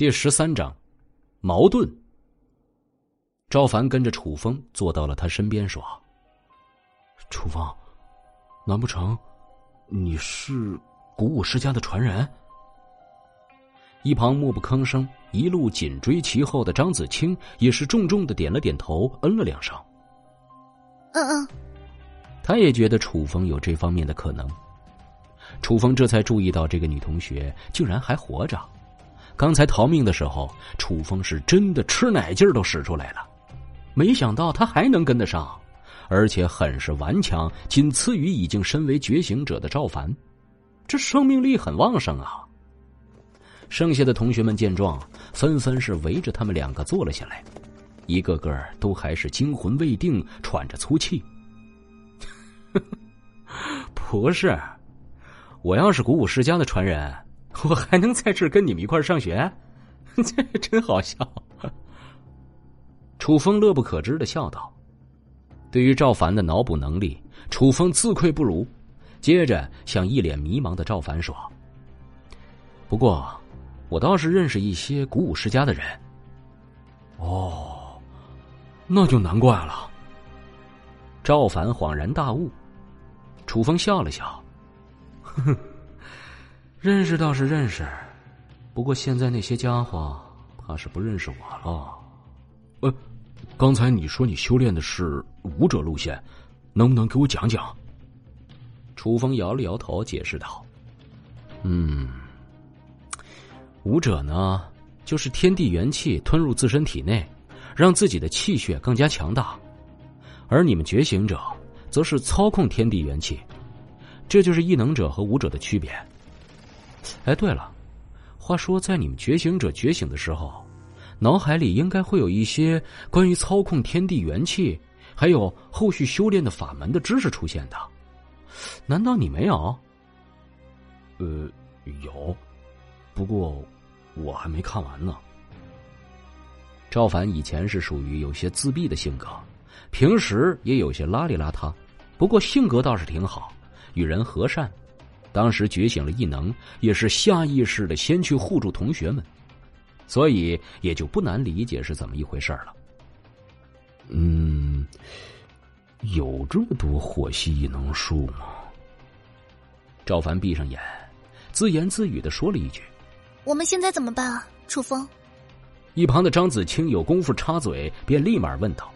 第十三章，矛盾。赵凡跟着楚风坐到了他身边，说：“楚风，难不成你是古武世家的传人？”一旁默不吭声、一路紧追其后的张子清也是重重的点了点头，嗯了两声。嗯嗯，他也觉得楚风有这方面的可能。楚风这才注意到这个女同学竟然还活着。刚才逃命的时候，楚风是真的吃奶劲儿都使出来了，没想到他还能跟得上，而且很是顽强，仅次于已经身为觉醒者的赵凡，这生命力很旺盛啊！剩下的同学们见状，纷纷是围着他们两个坐了下来，一个个都还是惊魂未定，喘着粗气。不是，我要是古武世家的传人。我还能在这儿跟你们一块上学，这真好笑。楚风乐不可支的笑道：“对于赵凡的脑补能力，楚风自愧不如。”接着向一脸迷茫的赵凡说：“不过，我倒是认识一些古武世家的人。”哦，那就难怪了。赵凡恍然大悟，楚风笑了笑，呵呵。认识倒是认识，不过现在那些家伙怕是不认识我了。呃，刚才你说你修炼的是武者路线，能不能给我讲讲？楚风摇了摇头，解释道：“嗯，武者呢，就是天地元气吞入自身体内，让自己的气血更加强大；而你们觉醒者，则是操控天地元气，这就是异能者和武者的区别。”哎，对了，话说在你们觉醒者觉醒的时候，脑海里应该会有一些关于操控天地元气，还有后续修炼的法门的知识出现的，难道你没有？呃，有，不过我还没看完呢。赵凡以前是属于有些自闭的性格，平时也有些邋里邋遢，不过性格倒是挺好，与人和善。当时觉醒了异能，也是下意识的先去护住同学们，所以也就不难理解是怎么一回事了。嗯，有这么多火系异能术吗？赵凡闭上眼，自言自语的说了一句：“我们现在怎么办啊，楚风？”一旁的张子清有功夫插嘴，便立马问道。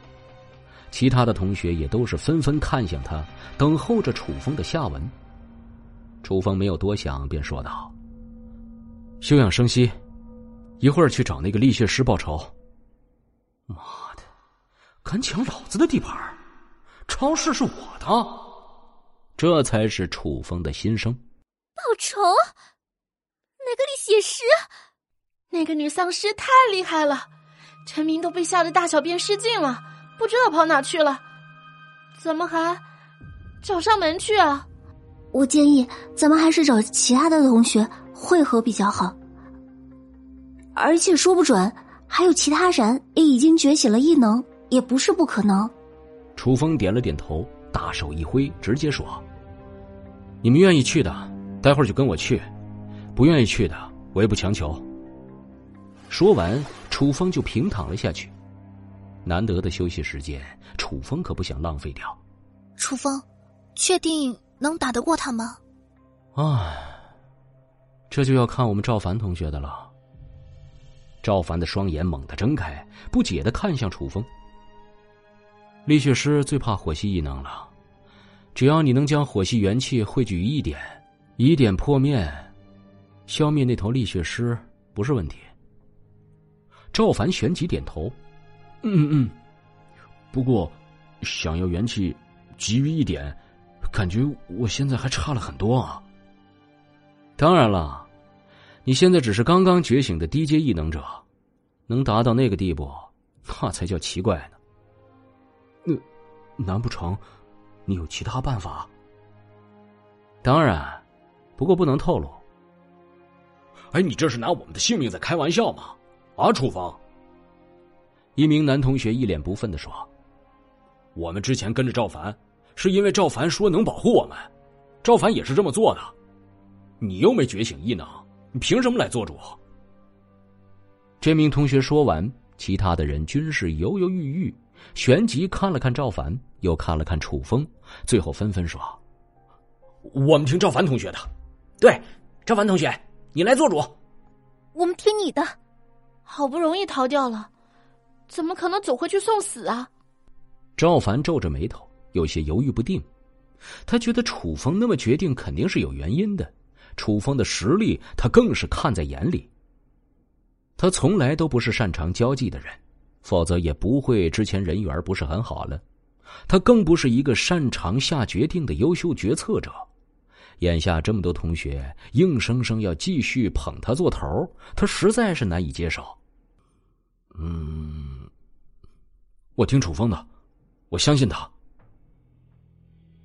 其他的同学也都是纷纷看向他，等候着楚风的下文。楚风没有多想，便说道：“休养生息，一会儿去找那个力血师报仇。”妈的，敢抢老子的地盘，超市是我的，这才是楚风的心声。报仇？那个力血师？那个女丧尸太厉害了，陈明都被吓得大小便失禁了，不知道跑哪去了，怎么还找上门去啊？我建议咱们还是找其他的同学汇合比较好，而且说不准还有其他人也已经觉醒了异能，也不是不可能。楚风点了点头，大手一挥，直接说：“你们愿意去的，待会儿就跟我去；不愿意去的，我也不强求。”说完，楚风就平躺了下去。难得的休息时间，楚风可不想浪费掉。楚风，确定？能打得过他吗？唉，这就要看我们赵凡同学的了。赵凡的双眼猛地睁开，不解的看向楚风。力血师最怕火系异能了，只要你能将火系元气汇聚于一点，以点破面，消灭那头力血师不是问题。赵凡旋即点头，嗯嗯，不过想要元气集于一点。感觉我现在还差了很多啊！当然了，你现在只是刚刚觉醒的低阶异能者，能达到那个地步，那才叫奇怪呢。那难不成你有其他办法？当然，不过不能透露。哎，你这是拿我们的性命在开玩笑吗？啊，楚风！一名男同学一脸不忿的说：“我们之前跟着赵凡。”是因为赵凡说能保护我们，赵凡也是这么做的。你又没觉醒异能，你凭什么来做主？这名同学说完，其他的人均是犹犹豫豫，旋即看了看赵凡，又看了看楚风，最后纷纷说：“我们听赵凡同学的。”“对，赵凡同学，你来做主。”“我们听你的。”“好不容易逃掉了，怎么可能走回去送死啊？”赵凡皱着眉头，有些犹豫不定。他觉得楚风那么决定，肯定是有原因的。楚风的实力，他更是看在眼里。他从来都不是擅长交际的人，否则也不会之前人缘不是很好了。他更不是一个擅长下决定的优秀决策者。眼下这么多同学硬生生要继续捧他做头，他实在是难以接受。嗯，我听楚风的，我相信他。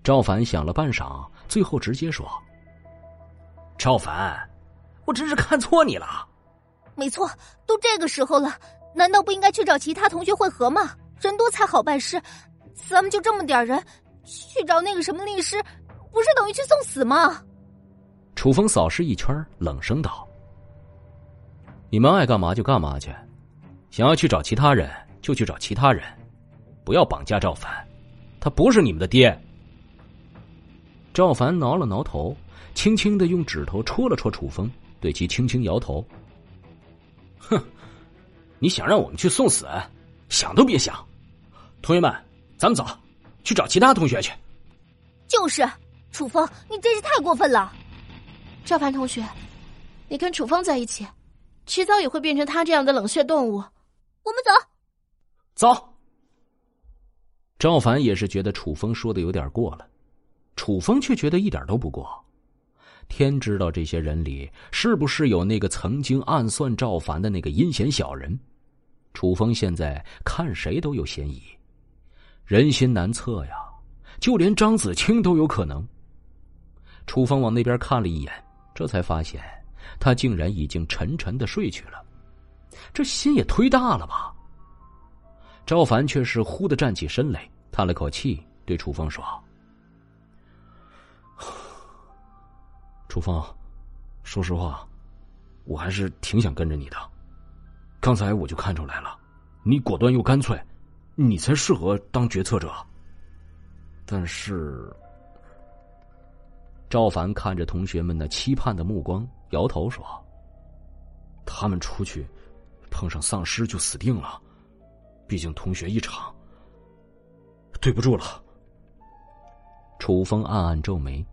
赵凡想了半晌，最后直接说。赵凡，我真是看错你了。没错，都这个时候了，难道不应该去找其他同学会合吗？人多才好办事，咱们就这么点人，去找那个什么律师，不是等于去送死吗？楚风扫视一圈，冷声道：“你们爱干嘛就干嘛去，想要去找其他人就去找其他人，不要绑架赵凡，他不是你们的爹。”赵凡挠了挠头。轻轻的用指头戳了戳楚风，对其轻轻摇头。哼，你想让我们去送死，想都别想！同学们，咱们走，去找其他同学去。就是，楚风，你真是太过分了。赵凡同学，你跟楚风在一起，迟早也会变成他这样的冷血动物。我们走。走。赵凡也是觉得楚风说的有点过了，楚风却觉得一点都不过。天知道这些人里是不是有那个曾经暗算赵凡的那个阴险小人？楚风现在看谁都有嫌疑，人心难测呀，就连张子清都有可能。楚风往那边看了一眼，这才发现他竟然已经沉沉的睡去了，这心也忒大了吧？赵凡却是忽的站起身来，叹了口气，对楚风说。楚风，说实话，我还是挺想跟着你的。刚才我就看出来了，你果断又干脆，你才适合当决策者。但是，赵凡看着同学们那期盼的目光，摇头说：“他们出去碰上丧尸就死定了，毕竟同学一场，对不住了。”楚风暗暗皱眉。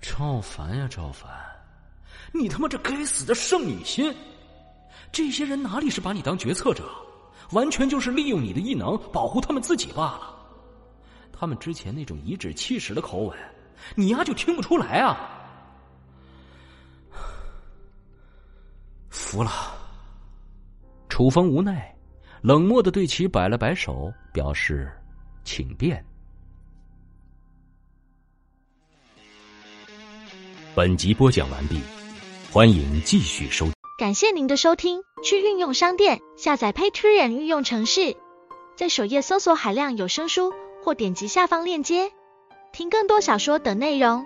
赵凡呀，赵凡，你他妈这该死的圣女心！这些人哪里是把你当决策者，完全就是利用你的异能保护他们自己罢了。他们之前那种颐指气使的口吻，你丫就听不出来啊？服了。楚风无奈，冷漠的对其摆了摆手，表示请便。本集播讲完毕，欢迎继续收听。感谢您的收听，去运用商店下载 Patreon 运用城市，在首页搜索海量有声书，或点击下方链接听更多小说等内容。